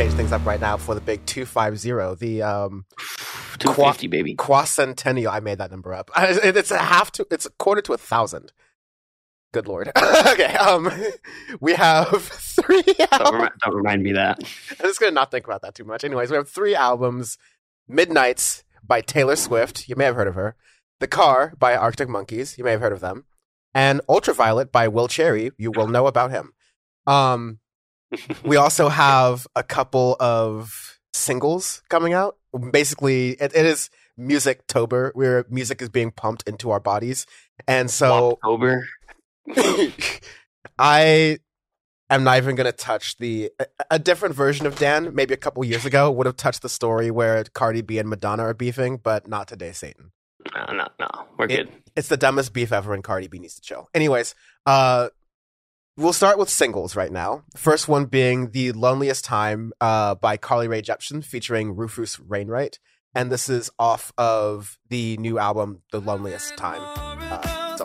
change things up right now for the big 250, the um, 250, baby. quacentennial. I made that number up. It's a half to, it's a quarter to a thousand. Good lord. okay, um, we have three. Don't, Albums. remi- don't remind me that. I'm just gonna not think about that too much. Anyways, we have three albums: Midnight's by Taylor Swift. You may have heard of her. The Car by Arctic Monkeys. You may have heard of them. And Ultraviolet by Will Cherry. You will know about him. Um, we also have a couple of singles coming out. Basically, it, it is music tober where music is being pumped into our bodies, and so October. I am not even going to touch the a, a different version of Dan. Maybe a couple years ago would have touched the story where Cardi B and Madonna are beefing, but not today, Satan. No, no, no. We're It- good. It's the dumbest beef ever, and Cardi B needs to chill. Anyways, uh, we'll start with singles right now. First one being "The Loneliest Time" uh, by Carly Rae Jepsen, featuring Rufus Wainwright, and this is off of the new album "The Loneliest Time." Uh, it's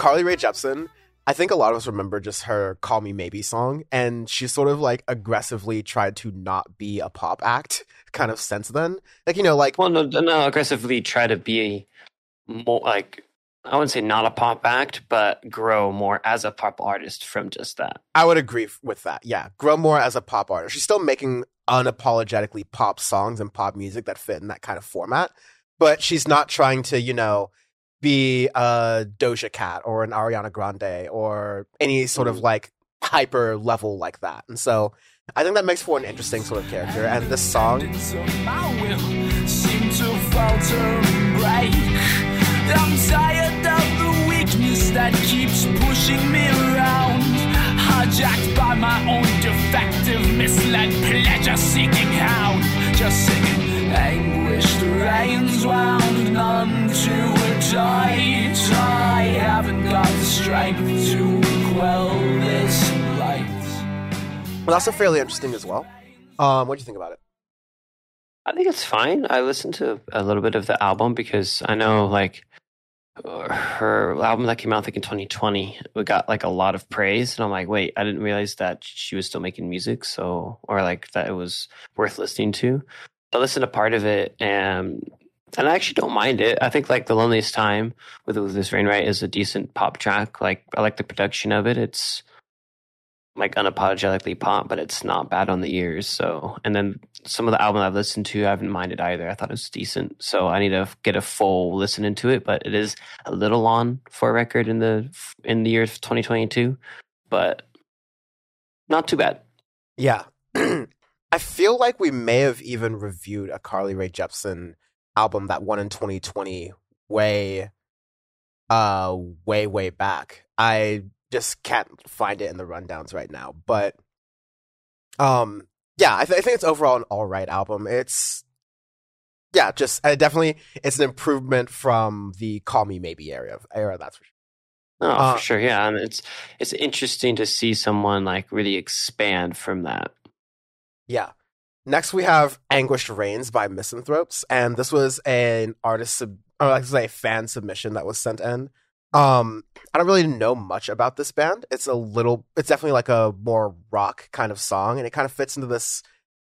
Carly Rae Jepsen, I think a lot of us remember just her "Call Me Maybe" song, and she sort of like aggressively tried to not be a pop act, kind of since then. Like you know, like Well, no, no, aggressively try to be more like, I wouldn't say not a pop act, but grow more as a pop artist from just that. I would agree with that. Yeah, grow more as a pop artist. She's still making unapologetically pop songs and pop music that fit in that kind of format, but she's not trying to, you know, be a Doja Cat or an Ariana Grande or any sort of mm-hmm. like hyper level like that. And so I think that makes for an interesting sort of character. And this song, So my will to falter and. I'm tired of the weakness that keeps pushing me around. Hijacked by my own defective, misled, pleasure seeking hound. Just singing anguish, the rain's wound none to a tight. I haven't got the strength to quell this light. well, that's a fairly interesting as well. Um, what do you think about it? I think it's fine. I listened to a little bit of the album because I know like uh, her album that came out I think in 2020 we got like a lot of praise and I'm like wait I didn't realize that she was still making music so or like that it was worth listening to. I listened to part of it and and I actually don't mind it. I think like the loneliest time with this Wainwright is a decent pop track. Like I like the production of it. It's like unapologetically pop, but it's not bad on the ears. So, and then some of the album I've listened to, I haven't minded either. I thought it was decent. So I need to get a full listen into it, but it is a little on for a record in the in the year of 2022, but not too bad. Yeah. I feel like we may have even reviewed a Carly Rae Jepsen album that won in 2020 way uh way way back. I just can't find it in the rundowns right now, but um yeah, I, th- I think it's overall an all right album. It's yeah, just uh, definitely it's an improvement from the Call Me Maybe era era that's for sure. Oh, Uh, for sure, yeah, and it's it's interesting to see someone like really expand from that. Yeah. Next, we have Anguished Rains by Misanthropes, and this was an artist, sub- or like say, a fan submission that was sent in. Um, I don't really know much about this band. It's a little, it's definitely like a more rock kind of song, and it kind of fits into this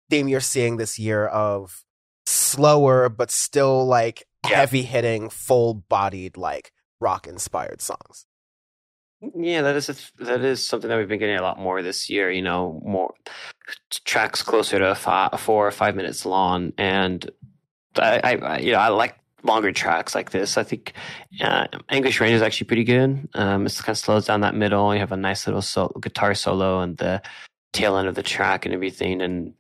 theme you're seeing this year of slower but still like Yeah. heavy hitting, full bodied like rock inspired songs. Yeah, that is a, that is something that we've been getting a lot more this year. You know, more tracks closer to five, four or five minutes long, and I, I, I you know I like longer tracks like this. I think uh, English Rain is actually pretty good. Um, it kind of slows down that middle. You have a nice little sol- guitar solo and the tail end of the track and everything, and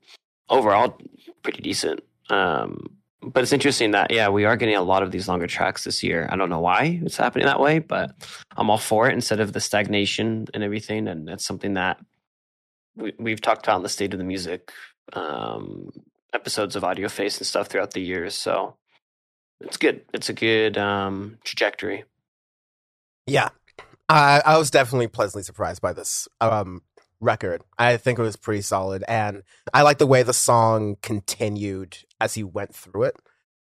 overall pretty decent. Um, but it's interesting that yeah, we are getting a lot of these longer tracks this year. I don't know why it's happening that way, but I'm all for it instead of the stagnation and everything. And that's something that we, we've talked about in the state of the music um, episodes of Audio Face and stuff throughout the years. So it's good. It's a good um, trajectory. Yeah, I, I was definitely pleasantly surprised by this um, record. I think it was pretty solid, and I like the way the song continued as he went through it.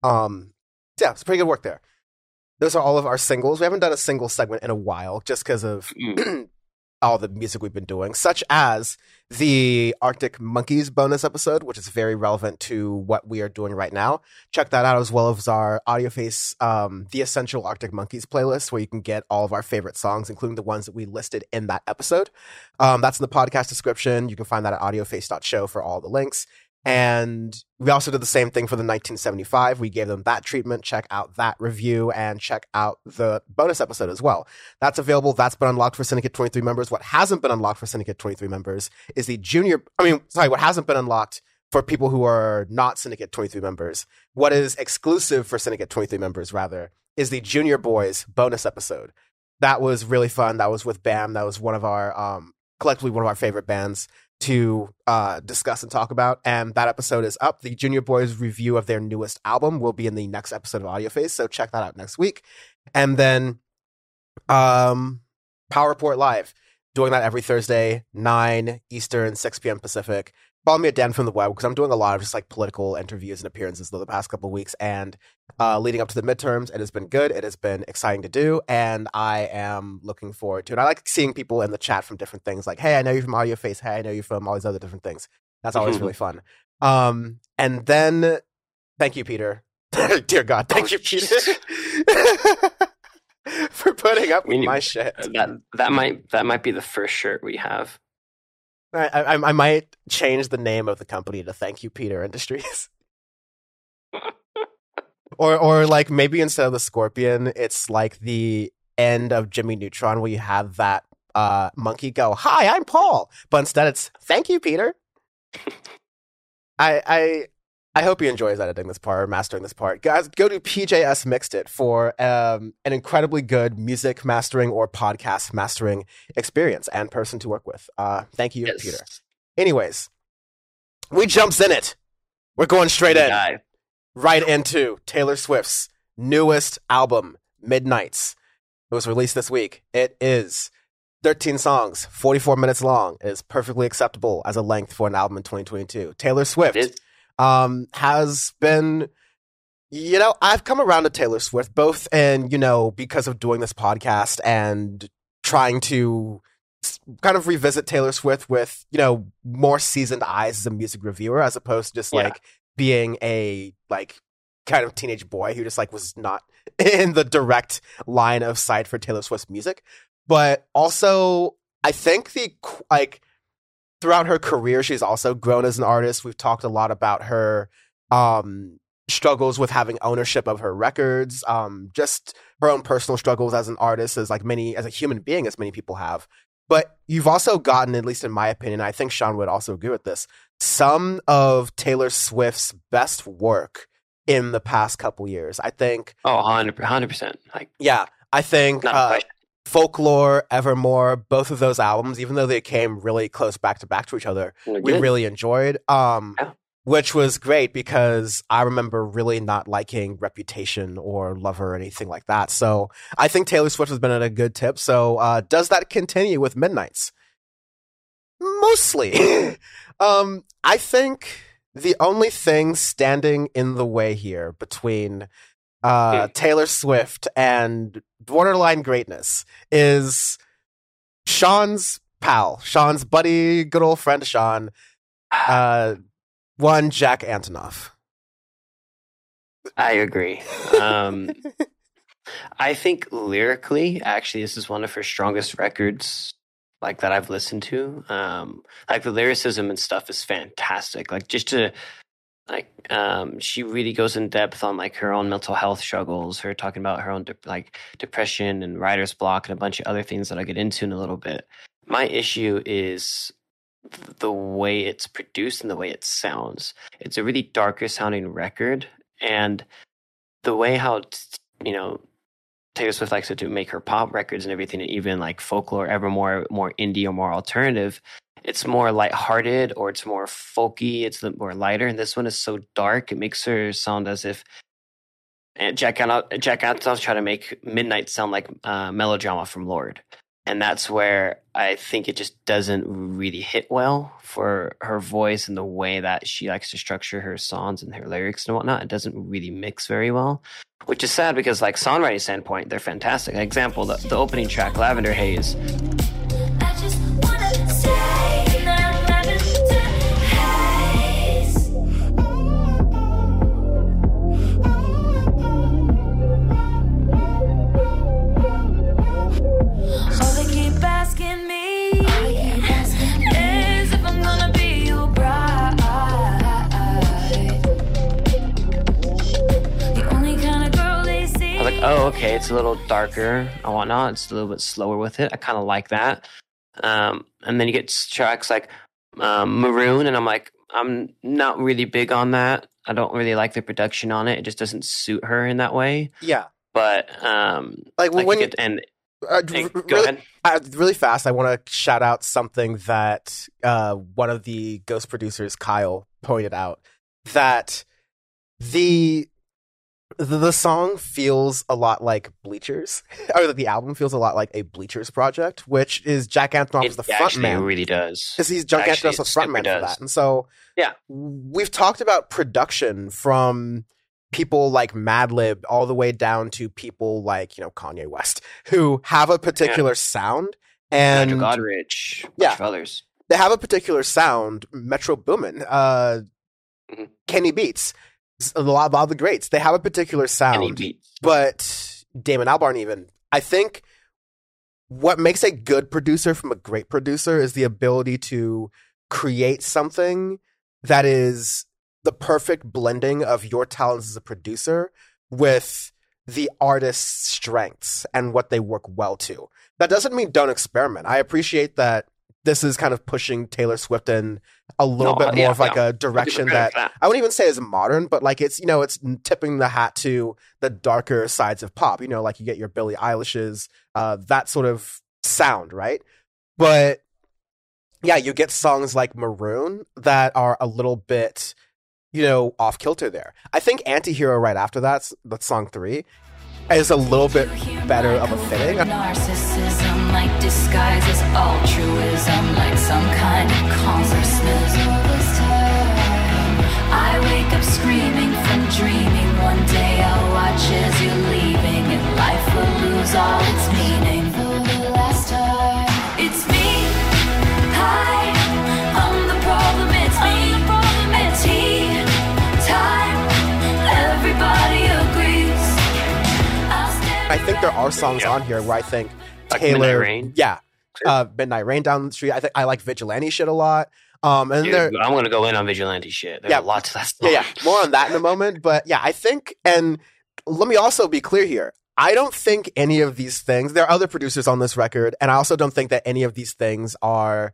Um, yeah, it's pretty good work there. Those are all of our singles. We haven't done a single segment in a while, just because of Mm. all the music we've been doing, such as the Arctic Monkeys bonus episode, which is very relevant to what we are doing right now. Check that out as well as our Audio Face, um, the Essential Arctic Monkeys playlist, where you can get all of our favorite songs, including the ones that we listed in that episode. Um, that's in the podcast description. You can find that at audioface.show for all the links. And we also did the same thing for the 1975. We gave them that treatment. Check out that review and check out the bonus episode as well. That's available. That's been unlocked for Syndicate 23 members. What hasn't been unlocked for Syndicate 23 members is the junior. I mean, sorry, what hasn't been unlocked for people who are not Syndicate 23 members. What is exclusive for Syndicate 23 members, rather, is the Junior Boys bonus episode. That was really fun. That was with Bam. That was one of our, um, collectively one of our favorite bands to uh, discuss and talk about. And that episode is up. The Junior Boys review of their newest album will be in the next episode of Audio Face. So check that out next week. And then um, Power Live, doing that every Thursday, 9 Eastern, 6 p.m. Pacific. Follow me at Dan from the Web because I'm doing a lot of just like political interviews and appearances over the past couple of weeks. And uh, leading up to the midterms, it has been good. It has been exciting to do. And I am looking forward to it. I like seeing people in the chat from different things like, hey, I know you're from Audio Face. Hey, I know you're from all these other different things. That's always really fun. Um, and then thank you, Peter. Dear God, thank you, Peter, for putting up with need- my shit. That that might that might be the first shirt we have. I, I, I might change the name of the company to Thank You Peter Industries. or or like maybe instead of the scorpion, it's like the end of Jimmy Neutron where you have that uh, monkey go, "Hi, I'm Paul," but instead it's "Thank you, Peter." I I I hope he enjoys editing this part or mastering this part. Guys, go to PJS Mixed It for um, an incredibly good music mastering or podcast mastering experience and person to work with. Uh, thank you, Yes. Peter. Anyways, we jumps in it. We're going straight in Guy. right into Taylor Swift's newest album, Midnights. It was released this week. It is 13 songs, 44 minutes long. It is perfectly acceptable as a length for an album in 2022. Taylor Swift um, has been, you know, I've come around to Taylor Swift, both and, you know, because of doing this podcast and trying to kind of revisit Taylor Swift with, you know, more seasoned eyes as a music reviewer, as opposed to just Yeah. like being a, like, kind of teenage boy who just like was not in the direct line of sight for Taylor Swift's music. But also, I think the, like, throughout her career she's also grown as an artist we've talked a lot about her um struggles with having ownership of her records um just her own personal struggles as an artist as like many as a human being as many people have but you've also gotten at least in my opinion i think sean would also agree with this some of taylor swift's best work in the past couple years i think Oh, 100 percent. Like yeah i think uh. Folklore evermore both of those albums even though they came really close back to back to each other They're we good. really enjoyed. Um, Yeah. which was great because I remember really not liking Reputation or Lover or anything like that. So I think Taylor Swift has been at a good tip. So uh, does that continue with Midnight's? Mostly. um, I think the only thing standing in the way here between uh, Hmm. Taylor Swift and borderline greatness is Sean's pal, Sean's buddy, good old friend Sean, uh, one Jack Antonoff. I agree. Um, I think lyrically, actually, this is one of her strongest records, like that I've listened to. Um, like the lyricism and stuff is fantastic. Like just to like, um, she really goes in depth on like her own mental health struggles. Her talking about her own de- like depression and writer's block and a bunch of other things that I will get into in a little bit. My issue is the way it's produced and the way it sounds. It's a really darker sounding record, and the way how you know Taylor Swift likes to do make her pop records and everything, and even like folklore, ever more more indie or more alternative. It's more lighthearted or it's more folky. It's more lighter, and this one is so dark. It makes her sound as if and Jack Antonoff, Jack Antonoff trying to make Midnight sound like uh, melodrama from Lorde, and that's where I think it just doesn't really hit well for her voice and the way that she likes to structure her songs and her lyrics and whatnot. It doesn't really mix very well, which is sad because, like songwriting standpoint, they're fantastic. An example, the, the opening track, Lavender Haze. It's a little darker and whatnot. It's a little bit slower with it. I kind of like that. Um, and then you get tracks like um, Maroon, and I'm like, I'm not really big on that. I don't really like the production on it. It just doesn't suit her in that way. Yeah. But um, Like, like when you get, and uh, hey, go really, ahead. uh, really fast, I want to shout out something that uh, one of the Ghost producers, Kyle, pointed out that the the, the song feels a lot like Bleachers, or the album feels a lot like a Bleachers project, which is Jack Antonoff is the frontman. It front man. really does. because he's Jack Actually, Antonoff's the it front super man for that, and so Yeah. we've talked about production from people like Madlib all the way down to people like you know Kanye West who have a particular sound and Andrew Godrich, Yeah. others. they have a particular sound. Metro Boomin, uh, Mhm. Kenny Beats, a lot, of the greats, they have a particular sound. But Damon Albarn even. I think what makes a good producer from a great producer is the ability to create something that is the perfect blending of your talents as a producer with the artist's strengths and what they work well to. That doesn't mean don't experiment. I appreciate that this is kind of pushing Taylor Swift in a little No, bit more yeah, of like yeah. a direction that that. I wouldn't even say is modern, but like it's you know it's tipping the hat to the darker sides of pop. You know, like you get your Billie Eilish's, uh, that sort of sound, right? But yeah, you get songs like Maroon that are a little bit, you know, off kilter there. I think Antihero right after that, that's song three, is a little bit better of a fitting. Narcissism like disguises altruism like some kind of consciousness. I wake up screaming from dreaming. One day I'll watch as you're leaving, and life will lose all its meaning. For the last time, it's me. Hi, I'm the problem. It's me. At tea time, everybody agrees. I'll I think there are songs on here where I think Like Taylor, Midnight Rain? yeah, uh, Midnight Rain down the street. I think I like Vigilante shit a lot. Um, and Dude, there, I'm going to go in on vigilante shit. There's Yeah. a lot to that song. yeah, yeah, more on that in a moment. But yeah, I think, and let me also be clear here. I don't think any of these things, there are other producers on this record, and I also don't think that any of these things are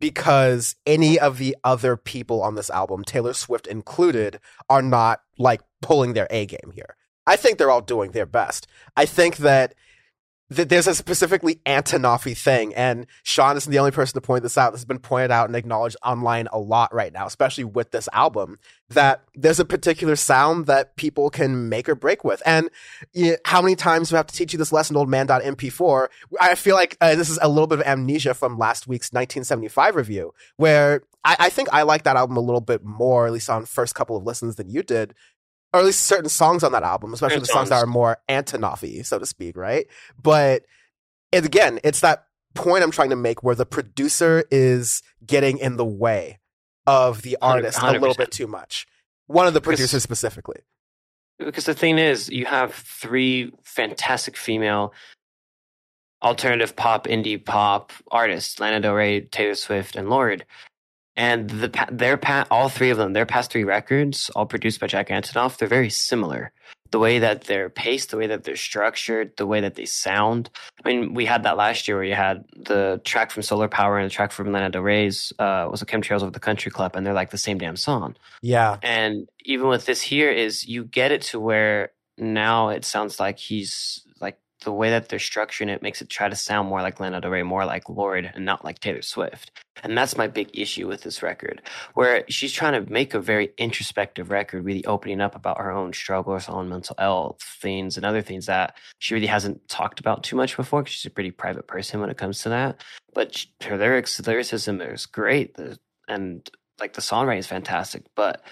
because any of the other people on this album, Taylor Swift included, are not like pulling their A game here. I think they're all doing their best. I think that there's a specifically Antonofy thing, and Sean isn't the only person to point this out. This has been pointed out and acknowledged online a lot right now, especially with this album. That there's a particular sound that people can make or break with, and you how many times do I have to teach you this lesson, old man.mp4? I feel like uh, this is a little bit of amnesia from last week's 1975 review, where I, I think I like that album a little bit more, at least on first couple of listens than you did or at least certain songs on that album, especially the songs that are more Antonoffy, so to speak, right? But it, again, it's that point I'm trying to make where the producer is getting in the way of the artist a little bit too much. One of the Because- producers specifically. Because the thing is, you have three fantastic female alternative pop, indie pop artists: Lana Del Rey, Taylor Swift, and Lorde. And the their all three of them, their past three records, all produced by Jack Antonoff, they're very similar. the way that they're paced, the way that they're structured, the way that they sound. I mean, we had that last year where you had the track from Solar Power and the track from Lana Del Rey's uh, was a Chemtrails of the Country Club, and they're like the same damn song. Yeah. And even with this here, is you get it to where now it sounds like he's the way that they're structuring it makes it try to sound more like Lana Del Rey, more like Lorde, and not like Taylor Swift. And that's my big issue with this record, where she's trying to make a very introspective record, really opening up about her own struggles, own mental health things, and other things that she really hasn't talked about too much before. Because she's a pretty private person when it comes to that. But sh- her lyrics, lyricism is great, and like the songwriting is fantastic. But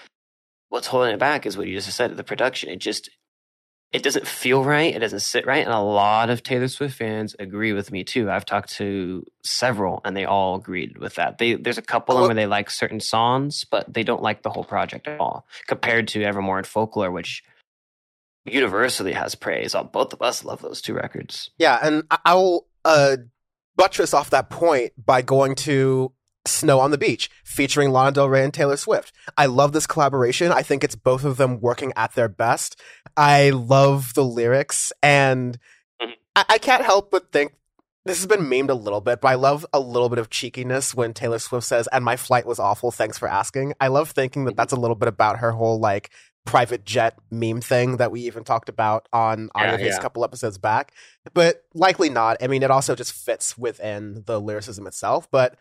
what's holding it back is what you just said, the production. It just it doesn't feel right. It doesn't sit right. And a lot of Taylor Swift fans agree with me too. I've talked to several and they all agreed with that. They, there's a couple of them where they like certain songs, but they don't like the whole project at all compared to Evermore and Folklore, which universally has praise. All Both of us love those two records. Yeah, and I- I'll uh, buttress off that point by going to Snow on the Beach, featuring Lana Del Rey and Taylor Swift. I love this collaboration. I think it's both of them working at their best. I love the lyrics, and Mhm. I, I can't help but think this has been memed a little bit, but I love a little bit of cheekiness when Taylor Swift says, and my flight was awful, thanks for asking. I love thinking that that's a little bit about her whole like private jet meme thing that we even talked about on Yeah, Face yeah. a couple episodes back. But likely not. I mean, it also just fits within the lyricism itself. But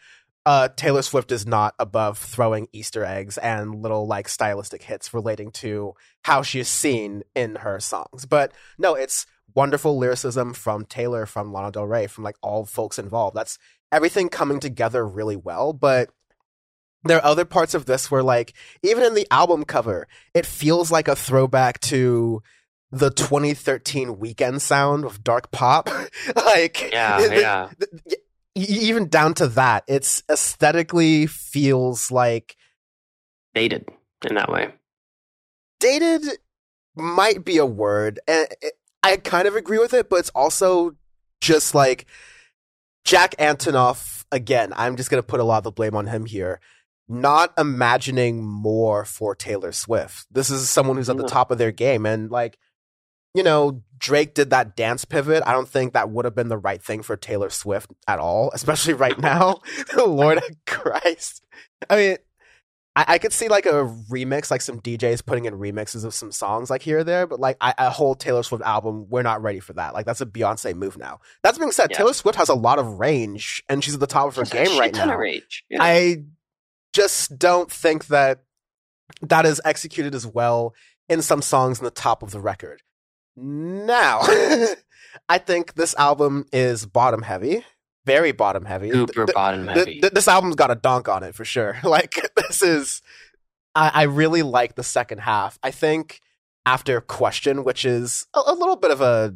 uh, Taylor Swift is not above throwing Easter eggs and little like stylistic hits relating to how she is seen in her songs. But no, it's wonderful lyricism from Taylor, from Lana Del Rey, from like all folks involved. That's everything coming together really well. But there are other parts of this where like even in the album cover, it feels like a throwback to the 2013 Weeknd sound of dark pop. like Yeah, the- yeah. the- even down to that, it's aesthetically feels like Dated in that way. dated might be a word and i kind of agree with it but it's also just like jack antonoff again i'm just going to put a lot of the blame on him here not imagining more for taylor swift this is someone who's at the mm-hmm. top of their game and like you know drake did that dance pivot i don't think that would have been the right thing for taylor swift at all especially right now lord of christ i mean I, I could see like a remix, like some DJs putting in remixes of some songs like here or there, but like I, a whole Taylor Swift album, we're not ready for that. Like that's a Beyonce move now. That's being said, Yeah. Taylor Swift has a lot of range and she's at the top of her She's game right ton now. of rage. Yeah. I just don't think that that is executed as well in some songs in the top of the record. Now, I think this album is bottom heavy, very bottom heavy. Super Th- bottom th- heavy. th- this album's got a donk on it for sure. Like this is, I, I really like the second half. I think after Question, which is a, a little bit of a,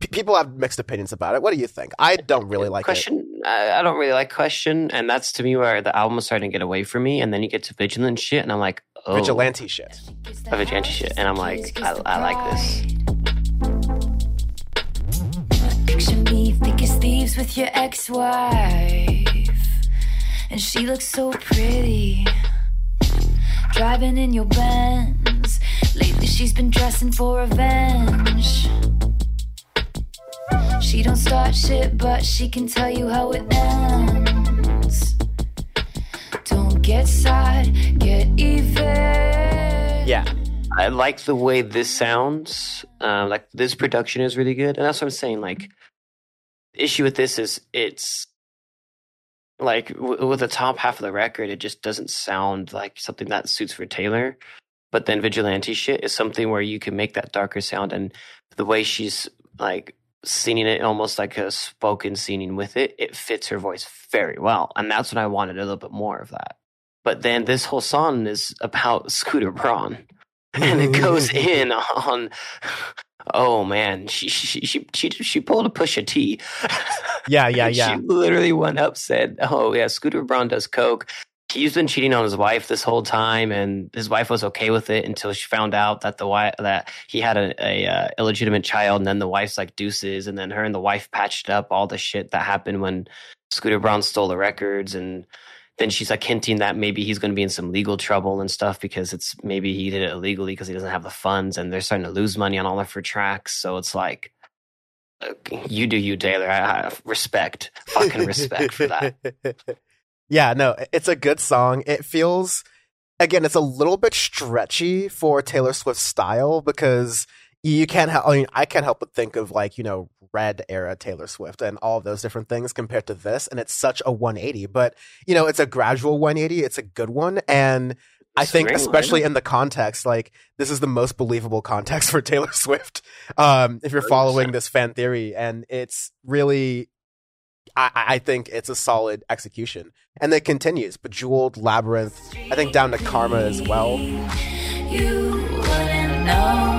p- people have mixed opinions about it. What do you think? I don't really like it. question. I, I don't really like question, and that's to me where the album is starting to get away from me. And then you get to vigilant shit, and I'm like, oh, Vigilante shit. a vigilante shit, and I'm like, I, I like this. Picture me thick as thieves with your ex-wife. And she looks so pretty. Driving in your Benz. Lately she's been dressing for revenge. She don't start shit but she can tell you how it ends. Don't get sad, get even Yeah. I like the way this sounds. Uh, like this production is really good, and that's what I'm saying. Like, the issue with this is it's like w- with the top half of the record, it just doesn't sound like something that suits for Taylor. But then vigilante shit is something where you can make that darker sound, and the way she's like singing it, almost like a spoken singing with it, it fits her voice very well, and that's what I wanted a little bit more of that. But then this whole song is about Scooter Braun and it goes in on oh man she she she she, she pulled a Pusha T. Yeah, yeah, yeah. she literally went up said oh yeah scooter braun does coke he's been cheating on his wife this whole time and his wife was okay with it until she found out that the wife that he had a, a uh, illegitimate child and then the wife's like deuces and then her and the wife patched up all the shit that happened when scooter braun stole the records and then she's like hinting that maybe he's going to be in some legal trouble and stuff because it's maybe he did it illegally because he doesn't have the funds and they're starting to lose money on all of her tracks. So it's like, uh, you do you, Taylor. I have respect, fucking respect for that. yeah, no, it's a good song. It feels, again, it's a little bit stretchy for Taylor Swift's style because you can't help, I mean, I can't help but think of like, you know, red era Taylor Swift and all of those different things compared to this. And it's such a 180, but you know, it's a gradual 180. It's a good one. And I think, especially in the context, like this is the most believable context for Taylor Swift. Um, if you're following this fan theory, and it's really, I, I think it's a solid execution, and it continues. Bejeweled, Labyrinth, I think down to Karma as well. You wouldn't know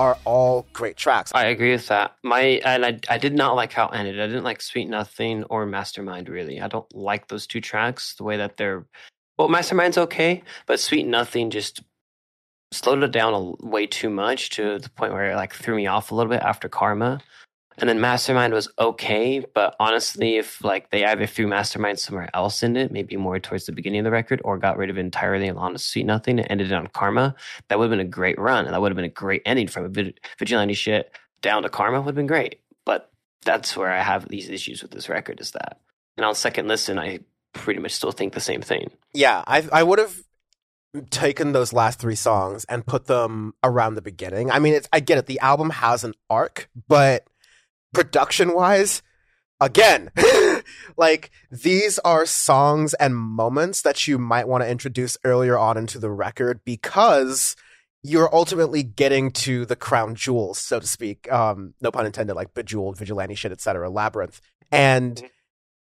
Are all great tracks. I agree with that. My and I I did not like how it ended. I didn't like Sweet Nothing or Mastermind really. I don't like those two tracks the way that they're. Well, Mastermind's okay, but Sweet Nothing just slowed it down a, way too much to the point where it like threw me off a little bit after Karma. And then Mastermind was okay, but honestly, if like they either threw Mastermind somewhere else in it, maybe more towards the beginning of the record, or got rid of it entirely and on Sweet Nothing and ended it on Karma, that would have been a great run, and that would have been a great ending from a vigilante shit down to Karma would have been great. But that's where I have these issues with this record is that. And on second listen, I pretty much still think the same thing. Yeah, I I would have taken those last three songs and put them around the beginning. I mean, it's I get it. The album has an arc, but production wise, again, like these are songs and moments that you might want to introduce earlier on into the record because you're ultimately getting to the crown jewels, so to speak. Um, no pun intended, like bejeweled, vigilante shit, etc. Labyrinth, and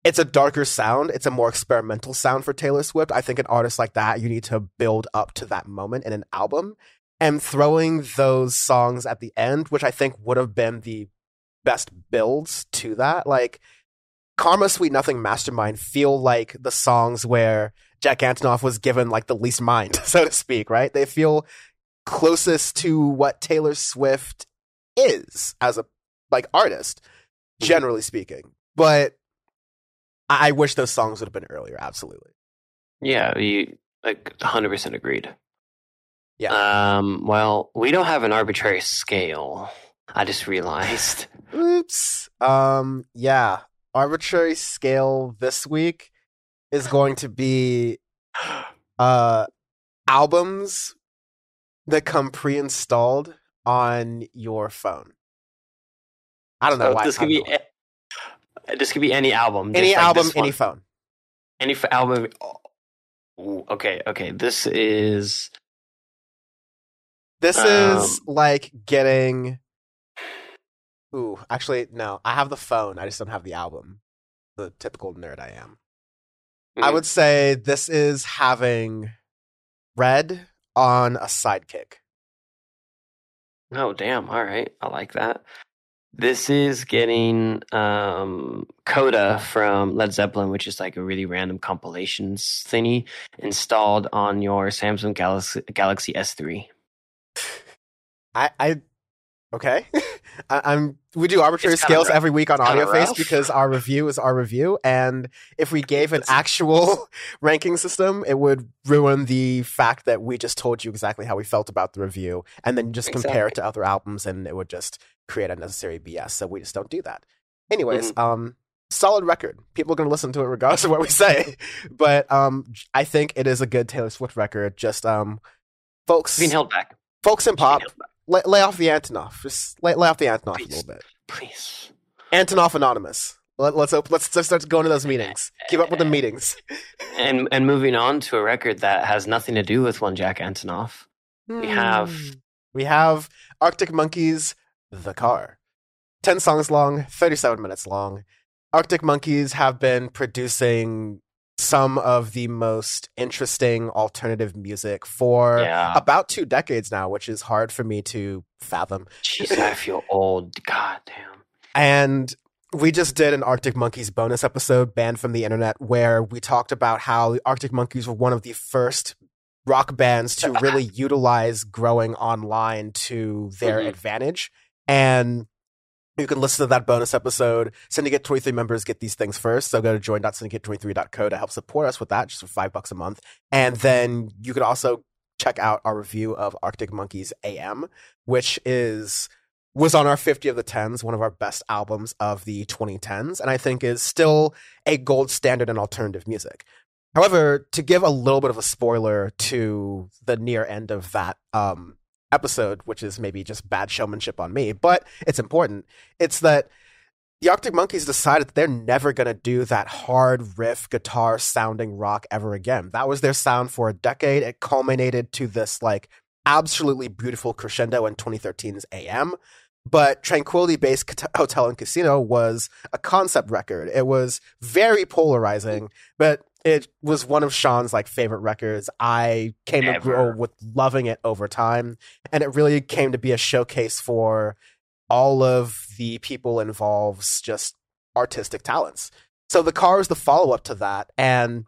it's a darker sound. It's a more experimental sound for Taylor Swift. I think an artist like that, you need to build up to that moment in an album. And throwing those songs at the end, which I think would have been the best builds to that, like Karma, Sweet Nothing, Mastermind, feel like the songs where Jack Antonoff was given like the least mind, so to speak, right? They feel closest to what Taylor Swift is as a like artist, generally speaking. But I I wish those songs would have been earlier. Absolutely. Yeah, you like 100% agreed. Yeah. Um, well, we don't have an arbitrary scale. I just realized. Oops. Um. Yeah. Arbitrary scale this week is going to be uh albums that come pre-installed on your phone. I don't know So why. this could be a- this could be any album. any like album, any phone. any f- album. Ooh, okay, okay. This is This Um, is like getting. Ooh, actually, no. I have the phone. I just don't have the album. The typical nerd I am. I Mhm. would say this is having Red on a sidekick. Oh damn! All right, I like that. This is getting um, Coda from Led Zeppelin, which is like a really random compilations thingy installed on your Samsung Galaxy Galaxy S3. I, I okay. I, I'm. We do arbitrary scales rough. every week on AudioFace because our review is our review, and if we gave an actual ranking system, it would ruin the fact that we just told you exactly how we felt about the review, and then just compare it to other albums, and it would just create unnecessary BS. So we just don't do that. Anyways, Mm-hmm. um, solid record. People are going to listen to it regardless of what we say, but um, I think it is a good Taylor Swift record. Just um, folks, Being held back. folks in Being pop, held back. Lay, lay off the Antonoff. Just lay, lay off the Antonoff a little bit. Please. Antonoff Anonymous. Let, let's op- let's just start going to those meetings. Keep up with the meetings. And and moving on to a record that has nothing to do with one Jack Antonoff. We hmm. have we have Arctic Monkeys, The Car. Ten songs long, thirty-seven minutes long. Arctic Monkeys have been producing some of the most interesting alternative music for Yeah. about two decades now, which is hard for me to fathom. Jeez, I feel old. God damn. And we just did an Arctic Monkeys bonus episode, banned from the internet, where we talked about how the Arctic Monkeys were one of the first rock bands to really utilize growing online to their Mhm. advantage. And you can listen to that bonus episode. Syndicate 23 members get these things first. So go to join.syndicate23.co to help support us with that, just for five bucks a month. And then you can also check out our review of Arctic Monkeys AM, which is was on our 50 of the 10s, one of our best albums of the 2010s, and I think is still a gold standard in alternative music. However, to give a little bit of a spoiler to the near end of that um, episode, which is maybe just bad showmanship on me, but it's important, it's that the Arctic Monkeys decided that they're never going to do that hard riff guitar sounding rock ever again. That was their sound for a decade. It culminated to this like absolutely beautiful crescendo in 2013's AM. But Tranquility Base Hotel and Casino was a concept record. It was very polarizing, but it was one of Sean's like favorite records. I came to grow with loving it over time, and it really came to be a showcase for all of the people involved's just artistic talents. So the car is the follow up to that, and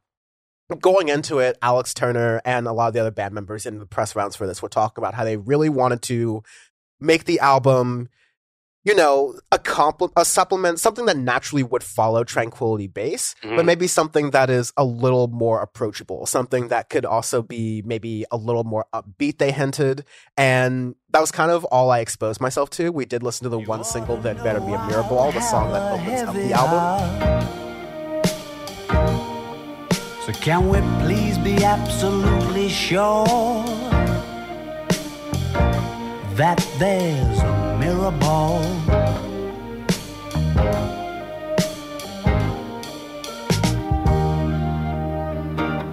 going into it, Alex Turner and a lot of the other band members in the press rounds for this were talking about how they really wanted to make the album, you know, a compl- a supplement, something that naturally would follow Tranquility Base, but Mhm. maybe something that is a little more approachable, something that could also be maybe a little more upbeat. They hinted, and that was kind of all I exposed myself to. We did listen to the one single that better be a ball, the song that opens up the album. So can we please be absolutely sure that there's a mirror ball?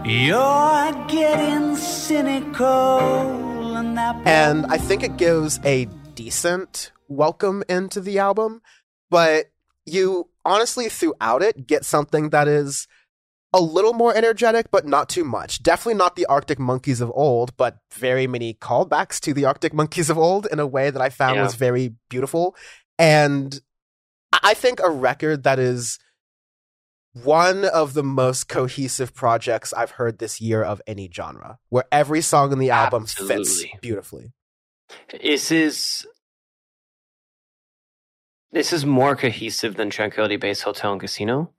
You're getting cynical and that and I think it gives a decent welcome into the album, but you honestly throughout it get something that is a little more energetic, but not too much. Definitely not the Arctic Monkeys of old, but very many callbacks to the Arctic Monkeys of old in a way that I found Yeah. was very beautiful. And I think a record that is one of the most cohesive projects I've heard this year of any genre, where every song in the album fits Absolutely. beautifully. This is this is more cohesive than Tranquility Base Hotel and Casino.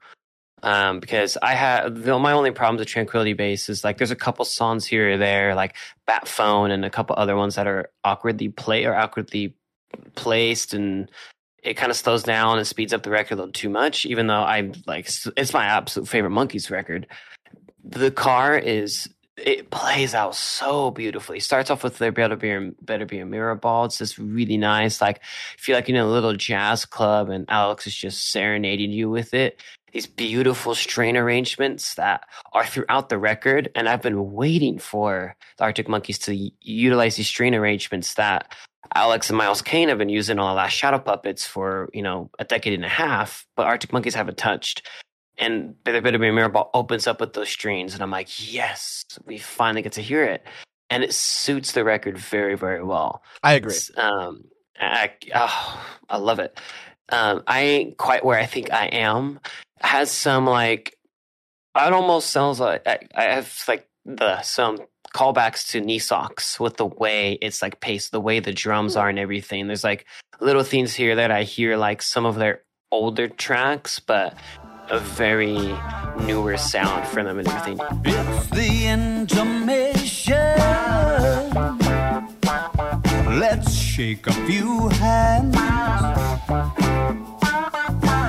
Um, because I have my only problem with Tranquility Base is like there's a couple songs here or there, like Bat Phone and a couple other ones that are awkwardly play or awkwardly placed, and it kind of slows down and speeds up the record a little too much. Even though I like it's my absolute favorite Monkeys record. The car is it plays out so beautifully. Starts off with there better be a, better be a mirror ball. It's just really nice. Like feel like you're in a little jazz club and Alex is just serenading you with it. These beautiful string arrangements that are throughout the record, and I've been waiting for the Arctic Monkeys to utilize these string arrangements that Alex and Miles Kane have been using on the last Shadow Puppets for you know a decade and a half, but Arctic Monkeys haven't touched and Better Better Be a Ball opens up with those strings, and I'm like, yes, we finally get to hear it, and it suits the record very, very well. I agree. Um, I, oh, I love it. Um, I ain't quite where I think I am. It has some like, it almost sounds like I, I have like the some callbacks to knee socks with the way it's like paced, the way the drums are and everything. There's like little things here that I hear like some of their older tracks, but a very newer sound for them and everything. It's the intermission. Let's shake a few hands.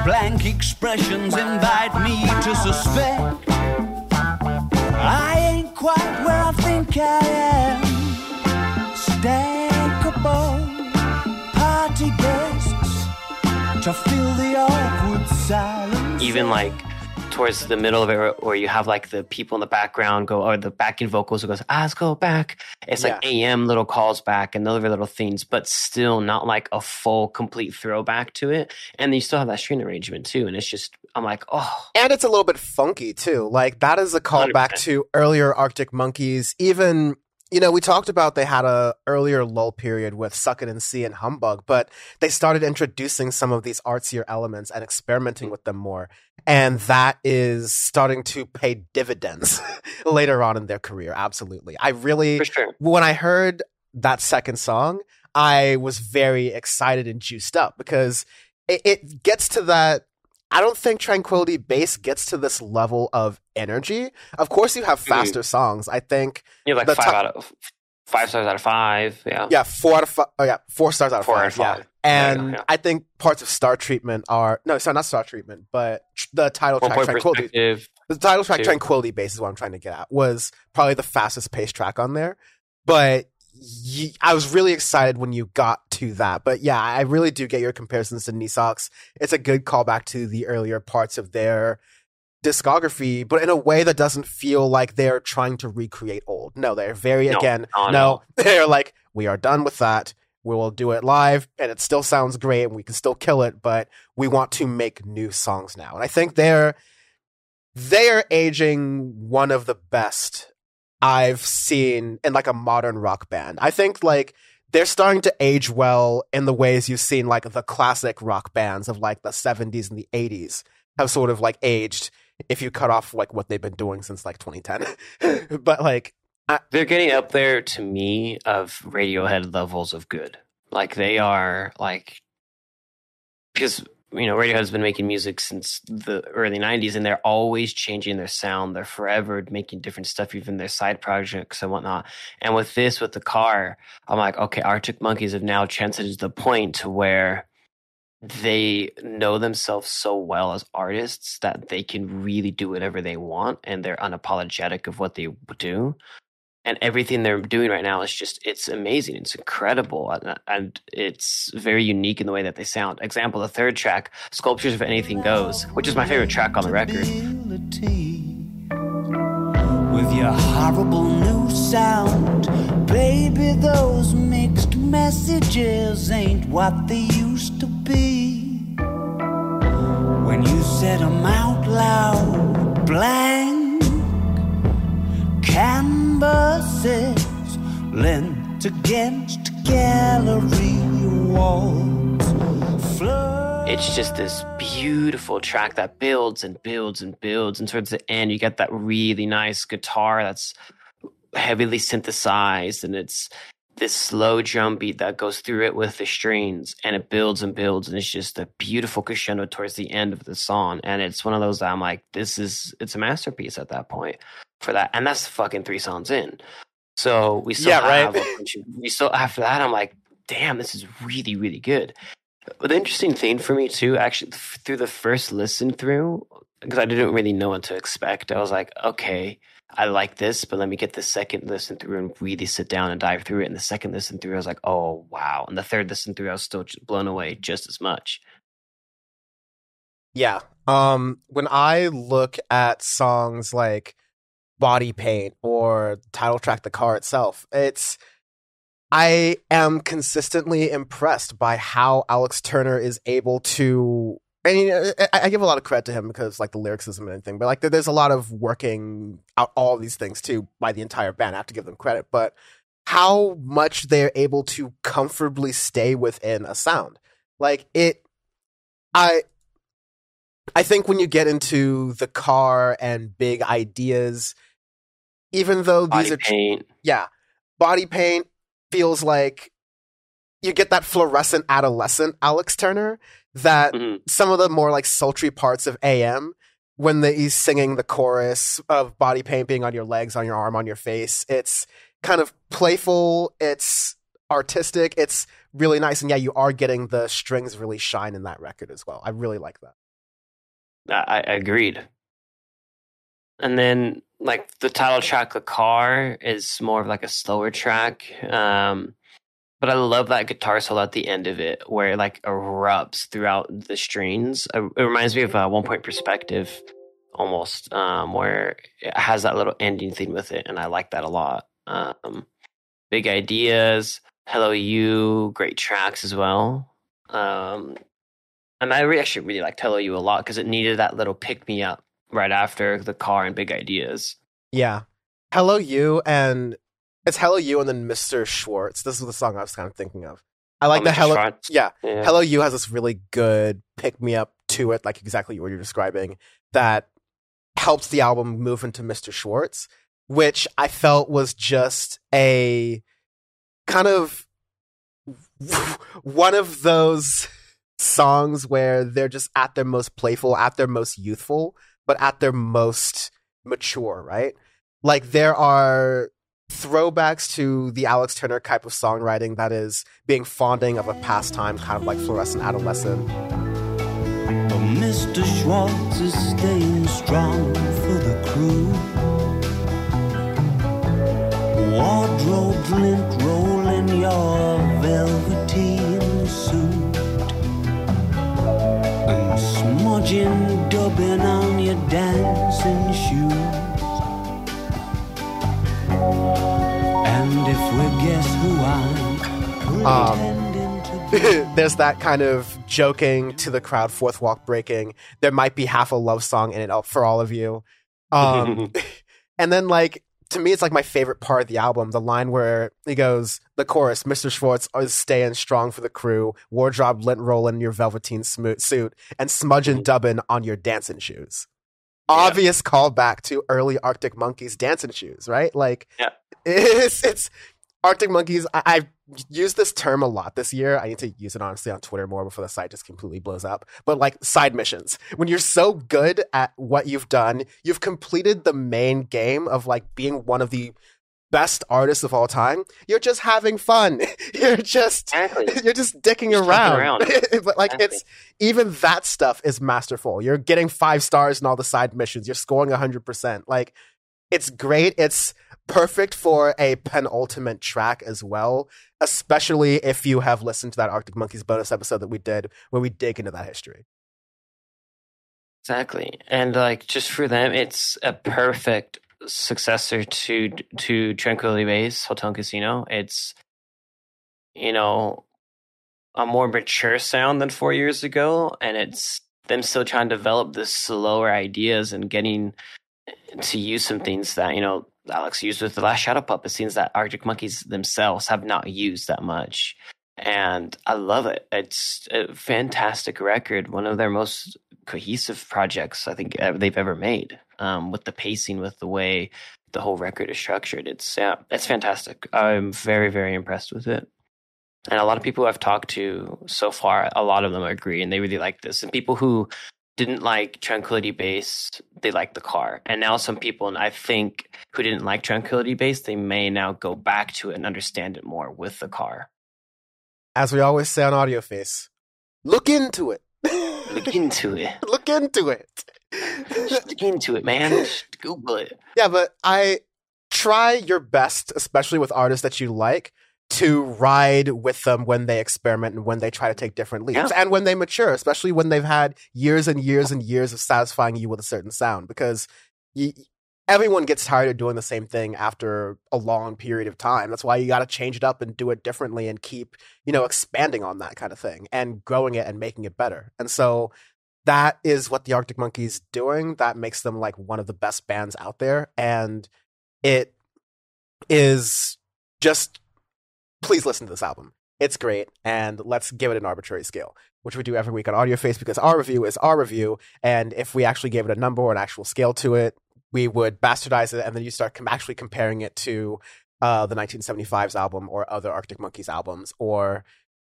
Blank expressions invite me to suspect I ain't quite where I think I am. Stackable party guests to fill the awkward. Even like towards the middle of it, where- you have like the people in the background go, or the backing vocals who goes, "Let's go back." It's like AM little calls back and other little things, but still not like a full, complete throwback to it. And you still have that string arrangement too, and it's just, I'm like, oh, And it's a little bit funky too. Like that is a callback 100%. to earlier Arctic Monkeys. Even you know, we talked about they had a earlier lull period with Suck It and See and Humbug, but they started introducing some of these artsier elements and experimenting with them more. And that is starting to pay dividends later on in their career. Absolutely. I really sure. when I heard that second song, I was very excited and juiced up because it, it gets to that. I don't think Tranquility Base gets to this level of energy. Of course, you have mm-hmm. faster songs. I think, You're like five top- out of five stars out of five. Yeah. yeah, four out of five. Oh, yeah, four stars out of Four five. out of five. Yeah. And yeah. I think parts of Star Treatment are no, sorry, not Star Treatment, but tr- the title One track Tranquility. The title track. Tranquility Base is what I'm trying to get at. Was probably the fastest paced track on there, but y- I was really excited when you got to that. But yeah, I really do get your comparisons to Nisox. It's a good callback to the earlier parts of their discography, but in a way that doesn't feel like they're trying to recreate old. No, they're very No, again. not no, they're like we are done with that. We will do it live, and it still sounds great, and we can still kill it. But we want to make new songs now, and I think they're they are aging one of the best I've seen in like a modern rock band. I think like they're starting to age well in the ways you've seen like the classic rock bands of like the 70s and the 80s have sort of like aged if you cut off like what they've been doing since like 2010. but like They're getting up there to me of Radiohead levels of good. Like they are like because you know Radiohead's been making music since the early '90s, and they're always changing their sound. They're forever making different stuff, even their side projects and whatnot. And with this, with the car, I'm like, okay, Arctic Monkeys have now transcended to the point to where they know themselves so well as artists that they can really do whatever they want, and they're unapologetic of what they do and everything they're doing right now is just it's amazing it's incredible and, uh, and it's very unique in the way that they sound example the third track sculptures of anything goes which is my favorite track on the record With your horrible new sound, baby, those mixed messages ain't what they used to be. When you said 'em out loud, blank canvases lent against gallery walls. It's just this beautiful track that builds and builds and builds and towards the end you get that really nice guitar that's heavily synthesized and it's this slow drum beat that goes through it with the strings and it builds and builds and it's just a beautiful crescendo towards the end of the song and it's one of those that I'm like this is it's a masterpiece at that point for that and that's fucking three songs in so we still Yeah, right. have of, we still after that I'm like damn this is really really good but the interesting thing for me too actually th- through the first listen through because I didn't really know what to expect I was like okay I like this, but let me get the second listen through and really sit down and dive through it. And the second listen through, I was like, oh, wow. And the third listen through, I was still blown away just as much. Yeah. Um when I look at songs like Body Paint or title track The Car itself, it's I am consistently impressed by how Alex Turner is able to I mean, I, give a lot of credit to him because like the lyricism and everything, but like there's a lot of working out all these things too by the entire band. I have to give them credit, but how much they're able to comfortably stay within a sound, like it, I, I think when you get into the car and big ideas, even though these Body are paint. yeah, body paint feels like you get that fluorescent adolescent Alex Turner that Mhm. some of the more like sultry parts of AM when the, he's singing the chorus of body paint being on your legs, on your arm, on your face. It's kind of playful. It's artistic. It's really nice. And yeah, you are getting the strings really shine in that record as well. I really like that. I, I agreed. And then, like, the title track, The Car, is more of like a slower track. Um, but I love that guitar solo at the end of it where it like erupts throughout the strings. Uh, It reminds me of uh, One Point Perspective almost, um, where it has that little ending theme with it, and I like that a lot. Um, big ideas, Hello You, great tracks as well. Um, and I actually really liked Hello You a lot because it needed that little pick me up right after the car and big ideas. Yeah. Hello You and it's Hello You and then Mr. Schwartz. This is the song I was kind of thinking of. I like Oh, the Hello Yeah. Yeah. Hello You has this really good pick me up to it, like exactly what you're describing, that helps the album move into Mr. Schwartz, which I felt was just a kind of one of those songs where they're just at their most playful, at their most youthful, but at their most mature, right? Like there are throwbacks to the Alex Turner type of songwriting that is being fonding of a pastime, kind of like fluorescent adolescent. But Mr. Schwartz is staying strong for the crew. Wardrobe lint rolling your velveteen suit. And smudging dubbing on your dancing shoes. And if we guess who I'm Um, pretending to be. There's that kind of joking to the crowd, fourth walk breaking. There might be half a love song in it for all of you. Um, and then like to me, it's like my favorite part of the album. The line where he goes, the chorus, "Mr. Schwartz is staying strong for the crew, wardrobe lint rolling in your velveteen suit, and smudging mm-hmm. dubbing on your dancing shoes." Obvious callback to early Arctic Monkeys dancing shoes, right? Like, Yeah. it's it's Arctic Monkeys. I, I've used this term a lot this year. I need to use it honestly on Twitter more before the site just completely blows up. But like side missions, when you're so good at what you've done, you've completed the main game of like being one of the best artists of all time. You're just having fun. You're just Exactly. you're just dicking Just around. around. but like Exactly. it's even that stuff is masterful. You're getting five stars in all the side missions. You're scoring hundred percent. Like it's great. It's perfect for a penultimate track as well, especially if you have listened to that Arctic Monkeys bonus episode that we did where we dig into that history. Exactly. And like just for them it's a perfect successor to to Tranquility Base Hotel and Casino. It's you know a more mature sound than 4 years ago and it's them still trying to develop the slower ideas and getting to use some things that you know Alex used with the last Shadow Puppet scenes that Arctic Monkeys themselves have not used that much. And I love it. It's a fantastic record, one of their most cohesive projects I think they've ever made. Um, with the pacing, with the way the whole record is structured, it's yeah, it's fantastic. I'm very very impressed with it. And a lot of people I've talked to so far, a lot of them agree, and they really like this. And people who didn't like Tranquility Base, they like the car. And now some people, and I think, who didn't like Tranquility Base, they may now go back to it and understand it more with the car. As we always say on Audio Face, look into it. Look into it. look into it. Just look into it, man. Just Google it. Yeah, but I try your best, especially with artists that you like, to ride with them when they experiment and when they try to take different leaps Yeah. and when they mature, especially when they've had years and years and years of satisfying you with a certain sound because y everyone gets tired of doing the same thing after a long period of time. That's why you got to change it up and do it differently and keep, you know, expanding on that kind of thing and growing it and making it better. And so that is what the Arctic Monkeys doing. That makes them like one of the best bands out there. And it is just please listen to this album. It's great, and let's give it an arbitrary scale, which we do every week on Audio Face because our review is our review. And if we actually gave it a number or an actual scale to it, we would bastardize it, and then you start com- actually comparing it to uh, the 1975's album or other Arctic Monkeys albums or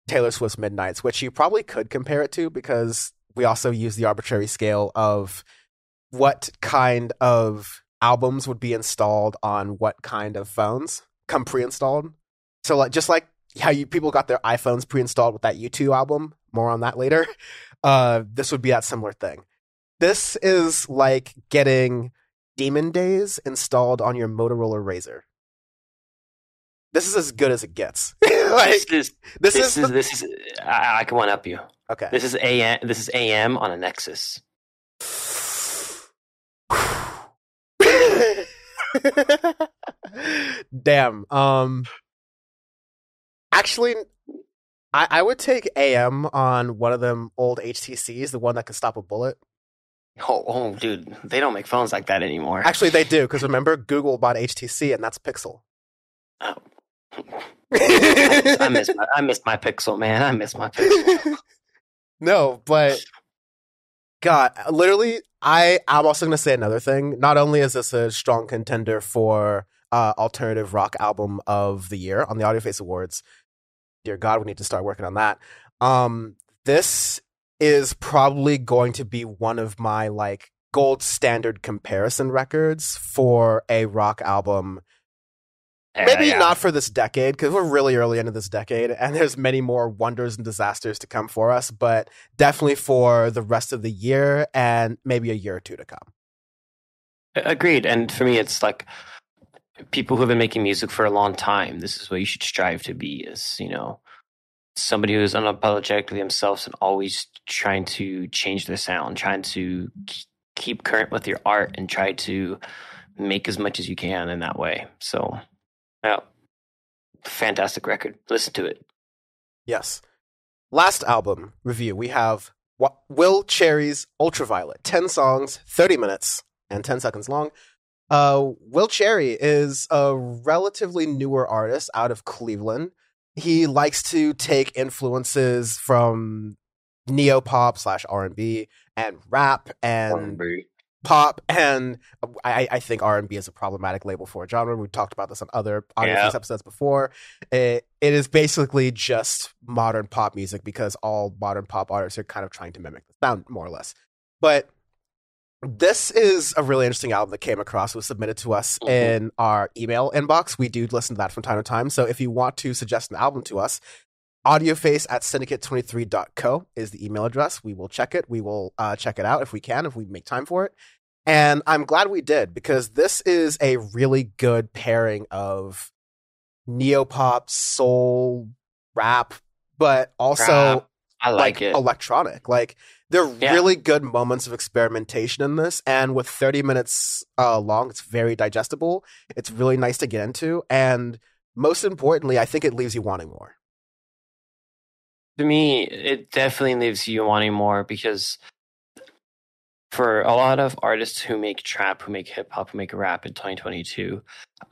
Taylor Swift's Midnights, which you probably could compare it to because we also use the arbitrary scale of what kind of albums would be installed on what kind of phones come pre-installed. So like just like how you people got their iPhones pre-installed with that U2 album, more on that later. Uh this would be that similar thing. This is like getting Demon Days installed on your Motorola Razr. This is as good as it gets. like This is this, this is, is this is I, I can one up you. okay. This is AM. This is AM on a Nexus. Damn. Um. Actually, I I would take AM on one of them old HTCs, the one that can stop a bullet. Oh, oh, dude, they don't make phones like that anymore. Actually, they do because remember Google bought HTC, and that's Pixel. Oh. I miss my, I miss my Pixel, man. I miss my Pixel. no, but God, literally, I I'm also gonna say another thing. Not only is this a strong contender for uh, alternative rock album of the year on the Audio Face Awards. Dear God, we need to start working on that. Um, this is probably going to be one of my like gold standard comparison records for a rock album maybe Yeah, yeah. not for this decade because we're really early into this decade and there's many more wonders and disasters to come for us but definitely for the rest of the year and maybe a year or two to come Agreed. And for me, it's like people who have been making music for a long time. This is what you should strive to be. Is you know somebody who is unapologetically themselves and always trying to change their sound, trying to keep current with your art, and try to make as much as you can in that way. So, yeah, fantastic record. Listen to it. yes last album review we have will cherry's ultraviolet 10 songs 30 minutes and 10 seconds long uh, will cherry is a relatively newer artist out of cleveland he likes to take influences from neo pop slash r&b and rap and pop and I, I think R&B is a problematic label for a genre. We've talked about this on other Yeah. Episodes before. It, it is basically just modern pop music because all modern pop artists are kind of trying to mimic the sound more or less. But this is a really interesting album that came across. Was submitted to us Mhm. in our email inbox. We do listen to that from time to time. So if you want to suggest an album to us, audioface at syndicate23.co is the email address. We will check it. We will uh, check it out if we can, if we make time for it. And I'm glad we did because this is a really good pairing of neopop, soul, rap, but also. I like, it. electronic. Like there are Yeah. really good moments of experimentation in this, and with 30 minutes uh, long, it's very digestible. It's really nice to get into, and most importantly, I think it leaves you wanting more. to me, it definitely leaves you wanting more because for a lot of artists who make trap, who make hip hop, who make rap in 2022,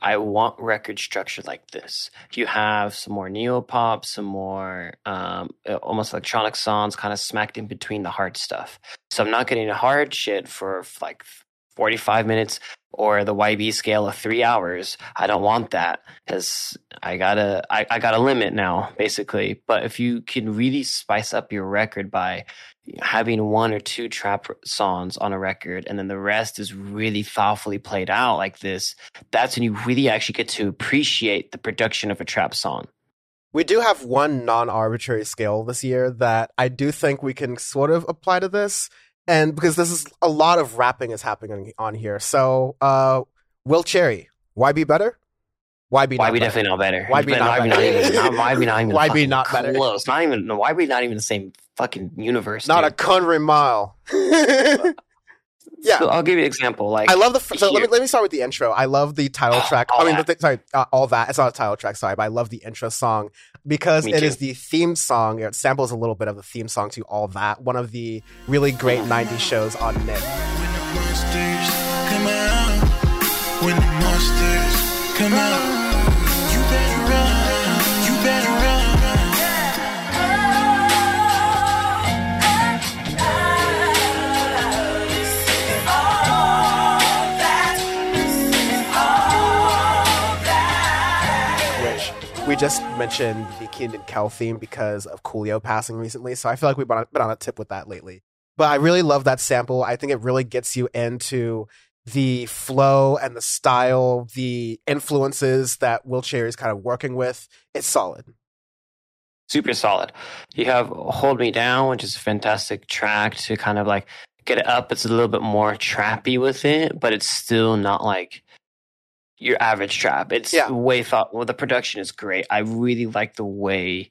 I want record structure like this. You have some more neo pop, some more um, almost electronic songs, kind of smacked in between the hard stuff. So I'm not getting hard shit for like 45 minutes or the YB scale of three hours. I don't want that because I gotta I, I got a limit now, basically. But if you can really spice up your record by having one or two trap songs on a record and then the rest is really thoughtfully played out like this, that's when you really actually get to appreciate the production of a trap song. We do have one non arbitrary scale this year that I do think we can sort of apply to this. And because this is a lot of rapping is happening on here. So, uh, Will Cherry, why be better? Why be Why not be better? definitely not better? Why be But not better? not even? Not, why be not even? Why be not better? Close. Not even. Why be not even the same fucking universe? Not a dude? country mile. yeah. So I'll give you an example. Like I love the. Fr- so let me let me start with the intro. I love the title track. I mean, the th- sorry, uh, all that. It's not a title track. Sorry, but I love the intro song because Me it too. is the theme song. It samples a little bit of the theme song to all that. One of the really great '90s shows on Nick. When the monsters come out, just mentioned the Kenan Kel theme because of Coolio passing recently. So I feel like we've been on a tip with that lately. But I really love that sample. I think it really gets you into the flow and the style, the influences that Will Cherry is kind of working with. It's solid. super solid. You have Hold Me Down, which is a fantastic track to kind of like get it up. It's a little bit more trappy with it, but it's still not like your average trap. It's Yeah. way thought. Well, the production is great. I really like the way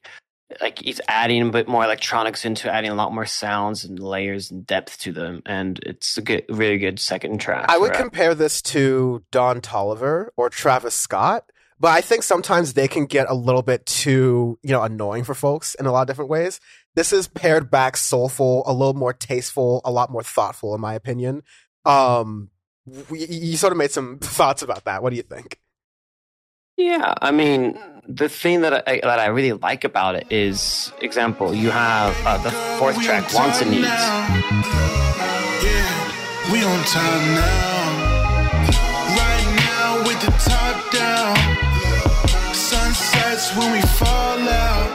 like he's adding a bit more electronics into, adding a lot more sounds and layers and depth to them, and it's a good, really good second track. I would compare this to Don Toliver or Travis Scott, but I think sometimes they can get a little bit too, you know, annoying for folks in a lot of different ways. This is pared back, soulful, a little more tasteful, a lot more thoughtful, in my opinion. Um, we, you sort of made some thoughts about that. What do you think? Yeah, I mean, the thing that I that I really like about it is, example, you have uh, the fourth track, Wants and Needs. now. Yeah, we on time now. Right now with the top down. Sunsets when we fall out.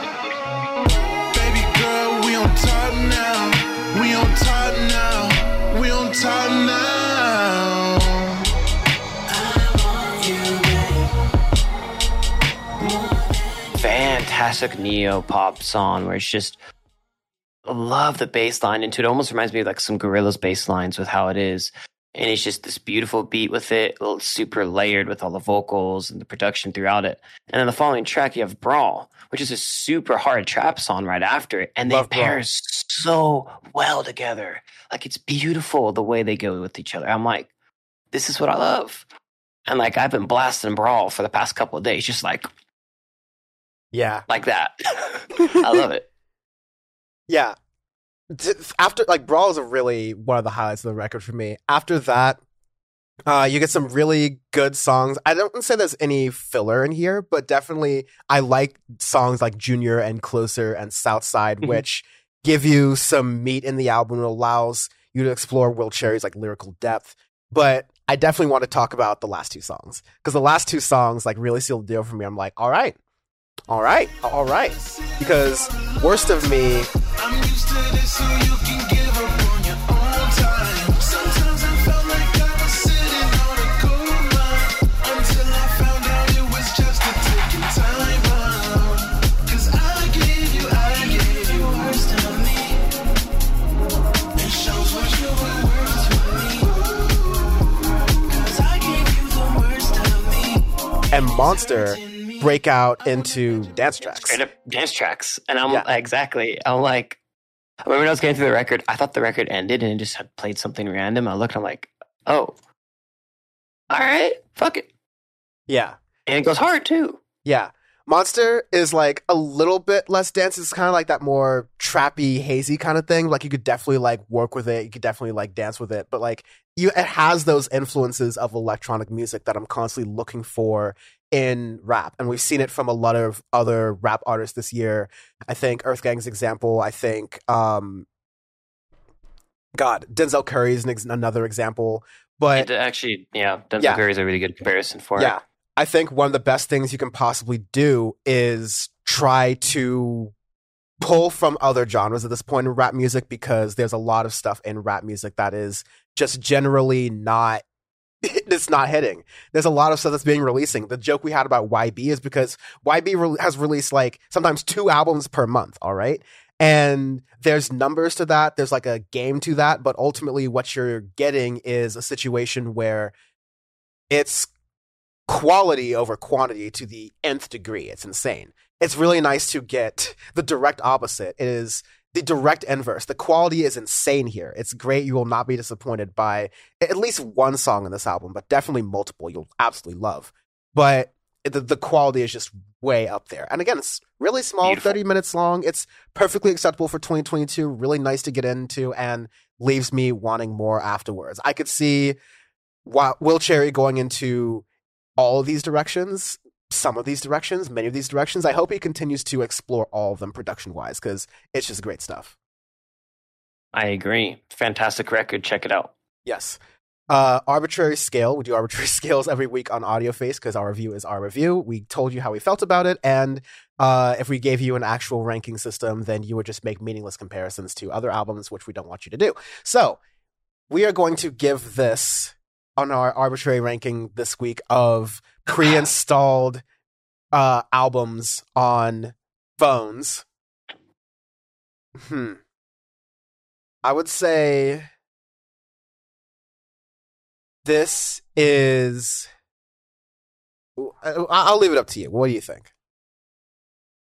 Baby girl, we on top now. We on top now. We on top now. Fantastic neo pop song where it's just I love the bass line into it. It almost reminds me of like some Gorillaz bass lines with how it is. And it's just this beautiful beat with it, super layered with all the vocals and the production throughout it. And then the following track, you have Brawl, which is a super hard trap song right after it. And they Love Brawl. pair so well together. Like it's beautiful the way they go with each other. I'm like, this is what I love. And like I've been blasting Brawl for the past couple of days, just like Yeah, like that. I love it. yeah. After like Brawl is really one of the highlights of the record for me. After that, uh, you get some really good songs. I don't say there's any filler in here, but definitely I like songs like Junior and Closer and Southside, Mhm. which give you some meat in the album and allows you to explore Will Cherry's like lyrical depth. But I definitely want to talk about the last two songs because the last two songs like really sealed the deal for me. I'm like, all right, all right, all right, because Worst of Me I'm used to this, so you can give up on your own time. Sometimes I felt like I was sitting on a gold mine until I found out it was just a ticking time bomb. 'Cause I gave you, I gave you worst of me. It shows what you were worth to me. 'Cause I gave you the worst of me. and Monster break out into dance tracks. Straight up dance tracks. And I'm Yeah. exactly, I'm like, when I was going through the record, I thought the record ended and it just had played something random. I looked, and I'm like, oh, all right, fuck it. Yeah, And it goes hard too. yeah. Monster is like a little bit less dance. It's kind of like that more trappy, hazy kind of thing. Like you could definitely like work with it. You could definitely like dance with it. But like you, it has those influences of electronic music that I'm constantly looking for in rap, and we've seen it from a lot of other rap artists this year. I think EarthGang's example. I think, um, God, Denzel Curry is an ex- another example. But It actually, yeah, Denzel Yeah. Curry is a really good comparison for yeah it. i think one of the best things you can possibly do is try to pull from other genres at this point in rap music because there's a lot of stuff in rap music that is just generally not it's not hitting there's a lot of stuff that's being releasing the joke we had about yb is because yb re- has released like sometimes two albums per month all right and there's numbers to that there's like a game to that but ultimately what you're getting is a situation where it's quality over quantity to the nth degree. It's insane. It's really nice to get the direct opposite. It is the direct inverse. The quality is insane here. It's great. You will not be disappointed by at least one song in this album, but definitely multiple you'll absolutely love. But the, the quality is just way up there. And again, it's really small, Beautiful. 30 minutes long. It's perfectly acceptable for 2022. Really nice to get into and leaves me wanting more afterwards. I could see Will Cherry going into all of these directions, some of these directions, many of these directions. I hope he continues to explore all of them production wise because it's just great stuff. I agree. Fantastic record. Check it out. Yes. Uh, arbitrary scale. We do arbitrary scales every week on Audio Face because our review is our review. We told you how we felt about it, and uh, if we gave you an actual ranking system, then you would just make meaningless comparisons to other albums, which we don't want you to do. So we are going to give this on our arbitrary ranking this week of pre-installed uh, albums on phones. Hmm. I would say this is. I'll leave it up to you. What do you think?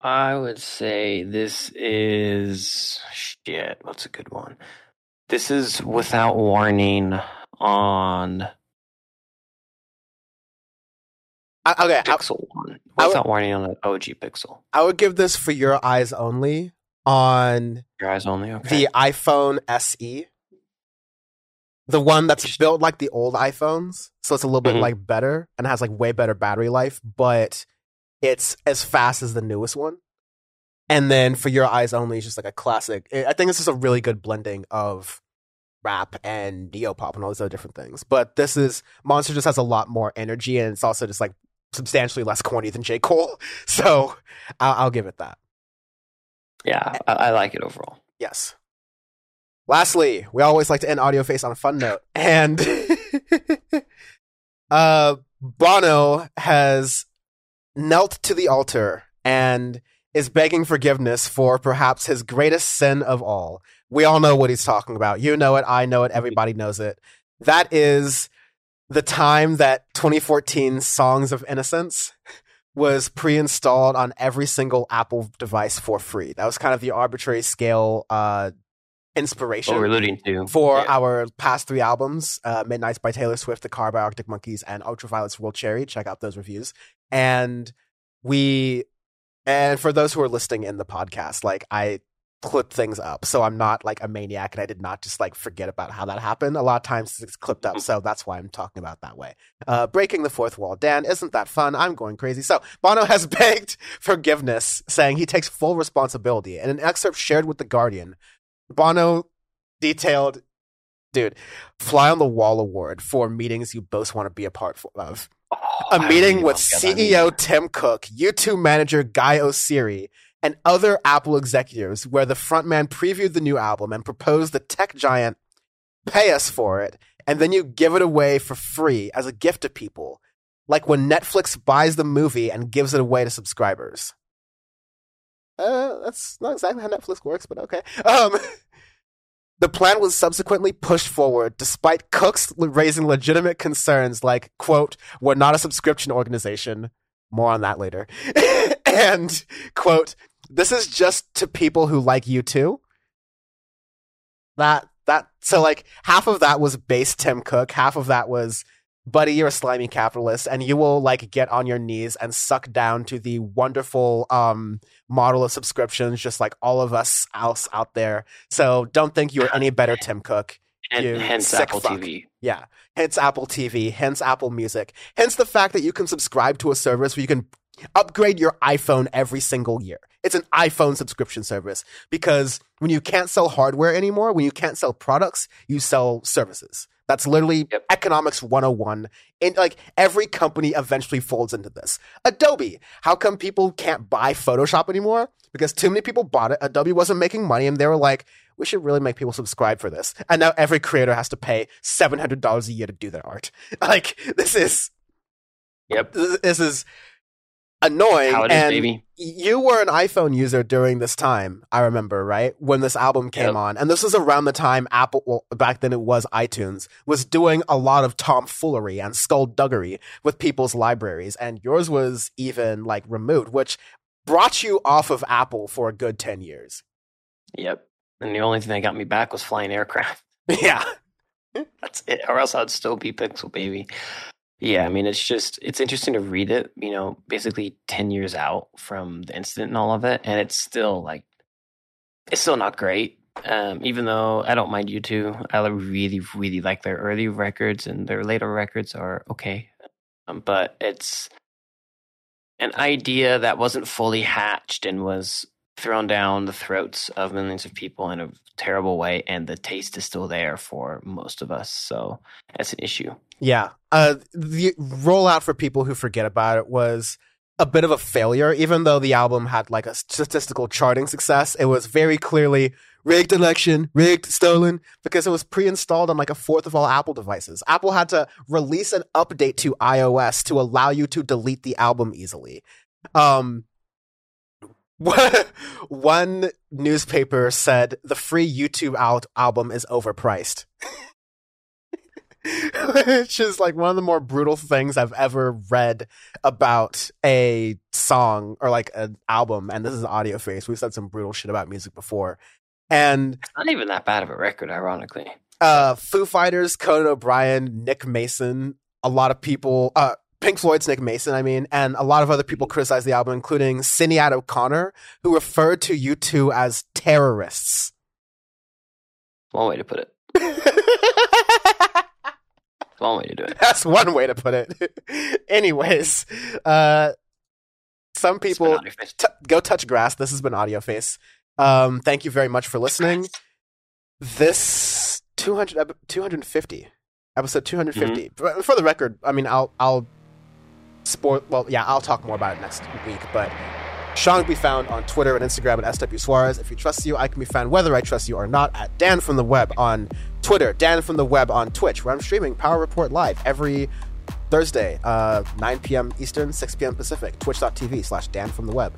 I would say this is shit. What's a good one? This is without warning on I, okay, I, Pixel One. I would- Without warning on the OG Pixel. I would give this for your eyes only on Your eyes only. Okay. the iPhone SE. The one that's built like the old iPhones, so it's a little bit Mhm. like better and has like way better battery life, but it's as fast as the newest one. And then for your eyes only, it's just like a classic. I I think this is a really good blending of rap and neopop and all these other different things. But this is Monster just has a lot more energy, and it's also just like substantially less corny than J Cole. So I'll, I'll give it that. yeah, I, I like it overall. Yes. Lastly, we always like to end Audio Face on a fun note. And uh Bono has knelt to the altar and is begging forgiveness for perhaps his greatest sin of all. We all know what he's talking about. You know it, I know it, everybody knows it. That is the time that 2014 Songs of Innocence was pre-installed on every single Apple device for free. That was kind of the arbitrary scale uh, inspiration What we're alluding to for Yeah. our past three albums uh, Midnights by Taylor Swift, The Car by Arctic Monkeys, and Ultraviolet's Will Cherry. Check out those reviews. And we, and for those who are listening in the podcast, like I clip things up. So I'm not like a maniac and I did not just like forget about how that happened. A lot of times it's clipped up. So that's why I'm talking about that way. Uh, breaking the fourth wall. Dan, isn't that fun? I'm going crazy. So Bono has begged forgiveness, saying he takes full responsibility. In an excerpt shared with The Guardian, Bono detailed, dude, fly on the wall award for meetings you both want to be a part of. Oh, A I meeting really with don't get that CEO. Tim Cook, U2 manager Guy Oseary, and other Apple executives, where the frontman previewed the new album and proposed the tech giant pay us for it, and then you give it away for free as a gift to people, like when Netflix buys the movie and gives it away to subscribers. Uh, that's not exactly how Netflix works, but okay. Um, the plan was subsequently pushed forward despite Cook's raising legitimate concerns like, quote, we're not a subscription organization. More on that later. and, quote, this is just to people who like U2. That, that, so like half of that was base Tim Cook, half of that was, buddy, you're a slimy capitalist and you will like get on your knees and suck down to the wonderful, um, model of subscriptions, just like all of us else out there. So don't think you're any better, Tim Cook. and you hence Apple fuck. TV. Yeah. Hence Apple TV, hence Apple Music, hence the fact that you can subscribe to a service where you can upgrade your iPhone every single year. It's an iPhone subscription service because when you can't sell hardware anymore, when you can't sell products, you sell services. That's literally Yep. economics 101. And like every company eventually folds into this. Adobe, how come people can't buy Photoshop anymore? Because too many people bought it. Adobe wasn't making money and they were like, we should really make people subscribe for this. And now every creator has to pay $700 a year to do their art. Like this is Yep. this is annoying. How it is, and baby. You were an iPhone user during this time, I remember, right? When this album came Yep. on. And this was around the time Apple, well, back then it was iTunes, was doing a lot of tomfoolery and skullduggery with people's libraries. And yours was even like removed, which brought you off of Apple for a good 10 years. Yep. And the only thing that got me back was flying aircraft. yeah. That's it. Or else I'd still be Pixel Baby. Yeah, I mean, it's just, it's interesting to read it, you know, basically 10 years out from the incident and all of it. And it's still like, it's still not great. Um, even though I don't mind U2, I really, really like their early records and their later records are okay. Um, but it's an idea that wasn't fully hatched and was thrown down the throats of millions of people in a terrible way. And the taste is still there for most of us. So that's an issue. Yeah. Uh, the rollout for people who forget about it was a bit of a failure, even though the album had like a statistical charting success. It was very clearly rigged election, rigged, stolen, because it was pre-installed on like a fourth of all Apple devices. Apple had to release an update to iOS to allow you to delete the album easily. Um, one newspaper said the free U2 out album is overpriced. which is like one of the more brutal things I've ever read about a song or like an album. And this is Audio Face. We've said some brutal shit about music before. And Not even that bad of a record, ironically. uh, Foo Fighters, Conan O'Brien, Nick Mason, a lot of people, uh, Pink Floyd's Nick Mason, I mean, and a lot of other people criticized the album, including Sinead O'Connor, who referred to U2 as terrorists. One way to put it. One way to do it. That's one way to put it. Anyways, uh, some people on your face. t- go touch grass. This has been Audio Face. Um, thank you very much for listening. This 200, 250 episode 250. For- For the record, I mean, I'll I'll spoil. Well, yeah, I'll talk more about it next week. But Sean can be found on Twitter and Instagram at SW Suarez. If you trust you, I can be found whether I trust you or not at Dan from the Web on Twitter, Dan from the Web on Twitch, where I'm streaming Power Report live every Thursday, uh, 9 p.m. Eastern, 6 p.m. Pacific. Twitch.tv slash Dan from the Web.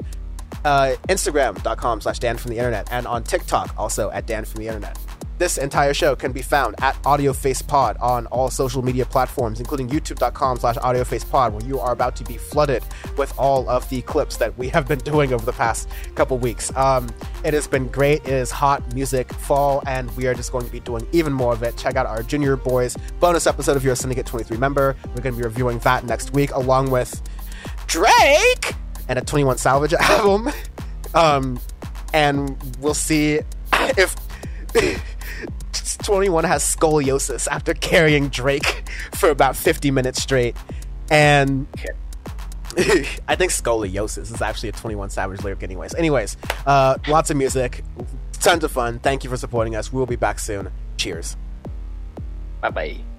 Uh, Instagram.com slash Dan from the Internet. And on TikTok, also at Dan from the Internet. This entire show can be found at AudioFacePod on all social media platforms, including youtube.com slash AudioFacePod, where you are about to be flooded with all of the clips that we have been doing over the past couple weeks. Um, it has been great. It is hot music fall, and we are just going to be doing even more of it. Check out our Junior Boys bonus episode if you're a Syndicate 23 member. We're going to be reviewing that next week, along with Drake and a 21 Savage album. Um, and we'll see if 21 has scoliosis after carrying Drake for about 50 minutes straight. And I think scoliosis is actually a 21 Savage lyric, anyways. Anyways, uh, lots of music, tons of fun. Thank you for supporting us. We'll be back soon. Cheers. Bye bye.